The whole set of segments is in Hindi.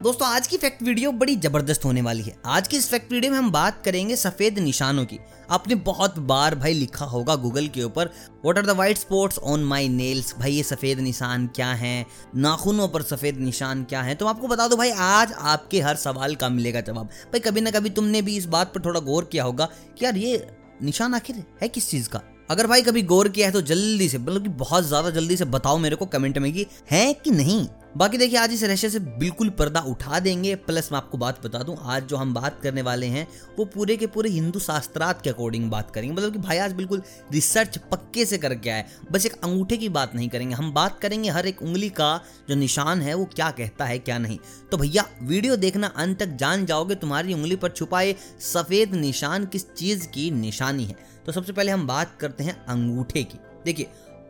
दोस्तों, आज की फैक्ट वीडियो बड़ी ज़बरदस्त होने वाली है। आज की इस फैक्ट वीडियो में हम बात करेंगे सफ़ेद निशानों की। आपने बहुत बार भाई लिखा होगा गूगल के ऊपर what are the white spots on my nails भाई, ये सफ़ेद निशान क्या हैं? नाखूनों पर सफ़ेद निशान क्या हैं? तो आपको बता दो भाई, आज आपके हर सवाल का मिलेगा जवाब। भाई, कभी ना कभी तुमने भी इस बात पर थोड़ा गौर किया होगा कि यार, ये निशान आखिर है किस चीज़ का? अगर भाई कभी गौर किया है तो जल्दी से मतलब कि बहुत ज़्यादा जल्दी से बताओ मेरे को कमेंट में कि है कि नहीं? बाकी देखिए, आज इस रहस्य से बिल्कुल पर्दा उठा देंगे। प्लस मैं आपको बात बता दूँ, आज जो हम बात करने वाले हैं, वो पूरे के पूरे हिंदू शास्त्रात के अकॉर्डिंग बात करेंगे। मतलब कि भाई, आज बिल्कुल रिसर्च पक्के से करके आए बस एक अंगूठे की बात नहीं करेंगे। हम बात करेंगे हर एक उंगली का जो निशान है, वो क्या कहता है, क्या नहीं। तो भैया, वीडियो देखना अंत तक जान जाओगे, तुम्हारी उंगली पर छुपाए सफ़ेद निशान किस चीज़ की निशानी है। तो सबसे पहले हम बात करते हैं अंगूठे की। देखिए,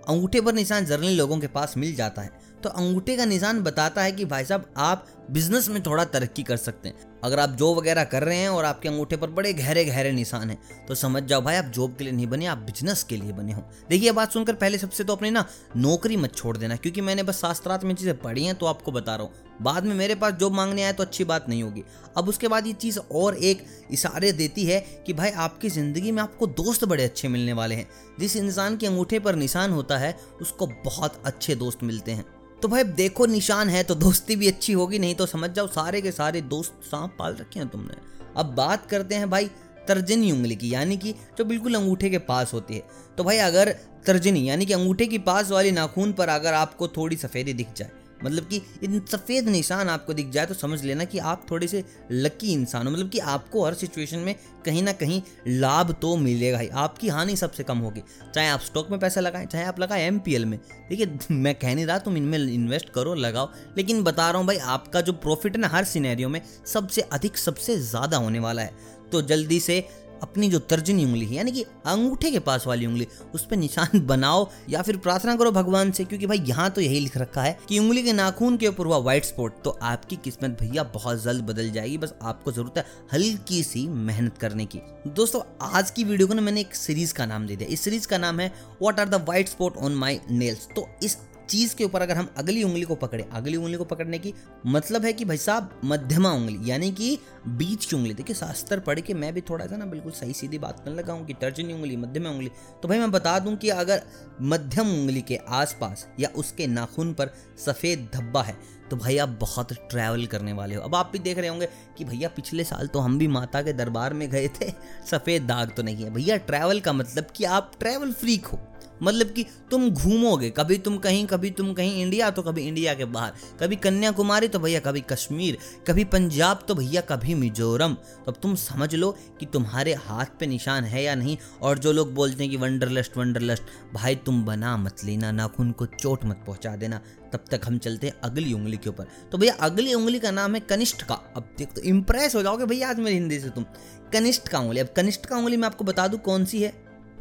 अंगूठे पर निशान जर्नली लोगों के पास मिल जाता है। तो अंगूठे का निशान बताता है कि भाई साहब, आप बिज़नेस में थोड़ा तरक्की कर सकते हैं। अगर आप जॉब वगैरह कर रहे हैं और आपके अंगूठे पर बड़े गहरे गहरे निशान हैं तो समझ जाओ भाई, आप जॉब के लिए नहीं बने, आप बिज़नेस के लिए बने हो। देखिए बात सुनकर पहले सबसे तो अपनी ना नौकरी मत छोड़ देना, क्योंकि मैंने बस शास्त्रार्थ में चीज़ें पढ़ी हैं तो आपको बता रहा हूँ। बाद में मेरे पास जॉब मांगने आए तो अच्छी बात नहीं होगी। अब उसके बाद ये चीज़ और एक इशारे देती है कि भाई, आपकी ज़िंदगी में आपको दोस्त बड़े अच्छे मिलने वाले हैं। जिस इंसान के अंगूठे पर निशान होता है, उसको बहुत अच्छे दोस्त मिलते हैं। तो भाई देखो निशान है तो दोस्ती भी अच्छी होगी, नहीं तो समझ जाओ सारे के सारे दोस्त सांप पाल रखे हैं तुमने। अब बात करते हैं भाई तर्जनी उंगली की, यानी कि जो बिल्कुल अंगूठे के पास होती है। तो भाई, अगर तर्जनी, यानी कि अंगूठे की पास वाली नाखून पर अगर आपको थोड़ी सफ़ेदी दिख जाए मतलब कि इन सफ़ेद निशान आपको दिख जाए तो समझ लेना कि आप थोड़े से लकी इंसान हो। मतलब कि आपको हर सिचुएशन में कहीं ना कहीं लाभ तो मिलेगा ही। आपकी हानि सबसे कम होगी। चाहे आप स्टॉक में पैसा लगाएँ, चाहे आप लगाएँ एमपीएल में। देखिए, मैं कह नहीं रहा तुम इनमें इन्वेस्ट करो, लगाओ। लेकिन बता रहा हूँ भाई, आपका जो प्रॉफिट है ना हर सिनेरियो में सबसे अधिक, सबसे ज़्यादा होने वाला है। तो जल्दी से अपनी जो तर्जनी उंगली है, यानी कि अंगूठे के पास वाली उंगली, उस पर निशान बनाओ या फिर प्रार्थना करो भगवान से, क्योंकि भाई यहाँ तो यही लिख रखा है कि उंगली के नाखून के ऊपर हुआ व्हाइट स्पॉट तो आपकी किस्मत भैया बहुत जल्द बदल जाएगी। बस आपको ज़रूरत है हल्की सी मेहनत करने की। दोस्तों, आज की वीडियो को ना मैंने एक सीरीज़ का नाम दे दिया। इस सीरीज़ का नाम है what are the white spot on my nails तो इस चीज़ के ऊपर अगर हम अगली उंगली को पकड़े, अगली उंगली को पकड़ने की मतलब है कि भाई साहब, मध्यमा उंगली, यानी कि बीच की उंगली। देखिए, शास्त्र पढ़ के मैं भी थोड़ा सा ना बिल्कुल सही सीधी बात करने लगा हूँ कि तर्जनी उंगली, मध्यमा उंगली। तो भाई मैं बता दूँ कि अगर मध्यम उंगली के आसपास या उसके नाखून पर सफ़ेद धब्बा है तो भाई आप बहुत ट्रैवल करने वाले हो। अब आप भी देख रहे होंगे कि भैया पिछले साल तो हम भी माता के दरबार में गए थे। सफ़ेद दाग तो नहीं है। भैया ट्रैवल का मतलब कि आप ट्रैवल फ्रीक हो। मतलब कि तुम घूमोगे। कभी तुम कहीं, कभी तुम कहीं इंडिया तो कभी इंडिया के बाहर। कभी कन्याकुमारी तो भैया कभी कश्मीर। कभी पंजाब तो भैया कभी मिजोरम। तो अब तुम समझ लो कि तुम्हारे हाथ पे निशान है या नहीं। और जो लोग बोलते हैं कि वंडरलस्ट वंडरलस्ट, भाई तुम बना मत लेना नाखून को चोट मत पहुँचा देना। तब तक हम चलते हैं अगली उंगली के ऊपर। तो भैया, अगली उंगली का नाम है कनिष्ठ का। अब देख तो इंप्रेस हो जाओगे भैया आज मेरी हिंदी से तुम। कनिष्ठ का उंगली। अब कनिष्ठ का उंगली मैं आपको बता दूँ कौन सी है?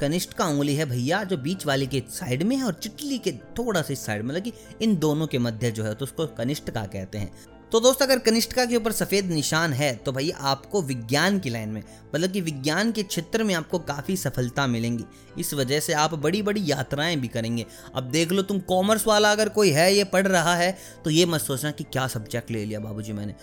कनिष्ठ का उंगली है भैया, जो बीच वाले के साइड में है और चिटली के थोड़ा सा साइड में लगी इन दोनों के मध्य जो है तो उसको कनिष्ठ का कहते हैं। तो दोस्त, अगर कनिष्ठका के ऊपर सफ़ेद निशान है तो भाई आपको विज्ञान की लाइन में मतलब कि विज्ञान के क्षेत्र में आपको काफ़ी सफलता मिलेंगी। इस वजह से आप बड़ी बड़ी यात्राएँ भी करेंगे। अब देख लो, तुम कॉमर्स वाला अगर कोई है, ये पढ़ रहा है तो ये मत सोचना कि क्या सब्जेक्ट ले लिया बाबूजी मैंने।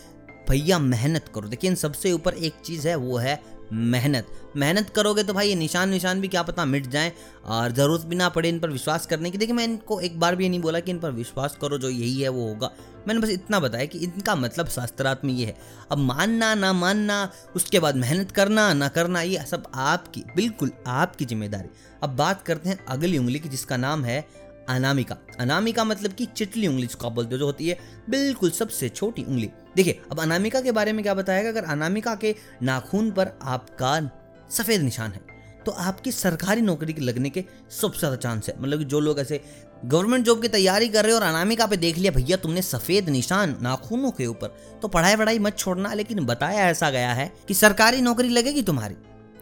भैया मेहनत करो। लेकिन सबसे ऊपर एक चीज़ है, वो है मेहनत। मेहनत करोगे तो भाई ये निशान निशान भी क्या पता मिट जाए और ज़रूरत भी ना पड़े इन पर विश्वास करने की। देखिए, मैं इनको एक बार भी ये नहीं बोला कि इन पर विश्वास करो, जो यही है वो होगा। मैंने बस इतना बताया कि इनका मतलब शास्त्रार्थ में ये है। अब मानना, ना मानना, उसके बाद मेहनत करना, ना करना, ये सब आपकी, बिल्कुल आपकी ज़िम्मेदारी। अब बात करते हैं अगली उंगली की, जिसका नाम है अनामिका। अनामिका मतलब कि चिटली उंगली जिसको आप बोलते हो, जो होती है बिल्कुल सबसे छोटी उंगली। देखिए, अब अनामिका के बारे में क्या बताएगा? अगर अनामिका के नाखून पर आपका सफ़ेद निशान है तो आपकी सरकारी नौकरी के लगने के सबसे ज़्यादा चांस है। मतलब कि जो लोग ऐसे गवर्नमेंट जॉब की तैयारी कर रहे हो और अनामिका पे देख लिया, भैया, तुमने सफ़ेद निशान नाखूनों के ऊपर। तो पढ़ाई वढ़ाई मत छोड़ना, लेकिन बताया ऐसा गया है कि सरकारी नौकरी लगेगी तुम्हारी।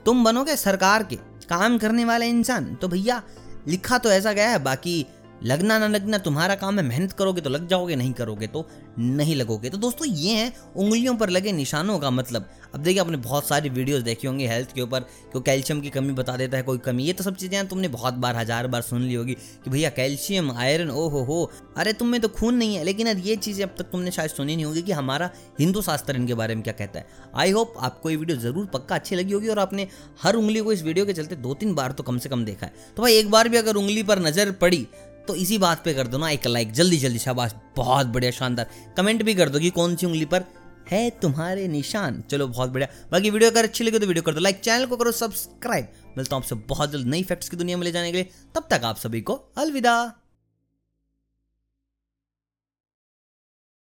तुम बनोगे सरकार के काम करने वाले इंसान। तो भैया लिखा तो ऐसा गया है बाकी लगना ना लगना, तुम्हारा काम है, मेहनत करोगे तो लग जाओगे, नहीं करोगे तो नहीं लगोगे। तो दोस्तों, ये है उंगलियों पर लगे निशानों का मतलब। अब देखिए, आपने बहुत सारी वीडियोस देखी होंगी हेल्थ के ऊपर कि कैल्शियम की कमी बता देता है कोई कमी। ये तो सब चीज़ें तुमने बहुत बार, हज़ार बार सुन ली होगी कि भैया कैल्शियम, आयरन ओ हो हो अरे तुम में तो खून नहीं है। लेकिन अब ये चीज़ें अब तक तुमने शायद सुनी नहीं होगी कि हमारा हिंदू शास्त्र इनके बारे में क्या कहता है। आई होप आपको ये वीडियो ज़रूर पक्का अच्छी लगी होगी और आपने हर उंगली को इस वीडियो के चलते दो तीन बार तो कम से कम देखा है। तो भाई, एक बार भी अगर उंगली पर नज़र पड़ी तो इसी बात पे कर दो ना एक लाइक जल्दी जल्दी, शाबाश. बहुत बढ़िया, शानदार. कमेंट भी कर दो कि कौन सी उंगली पर है तुम्हारे निशान. चलो, बहुत बढ़िया. बाकी वीडियो अगर अच्छी लगे तो वीडियो कर दो. लाइक चैनल को करो सब्सक्राइब मिलता हूँ आपसे बहुत जल्द नई फैक्ट्स की दुनिया में ले जाने के लिए. तब तक आप सभी को अलविदा.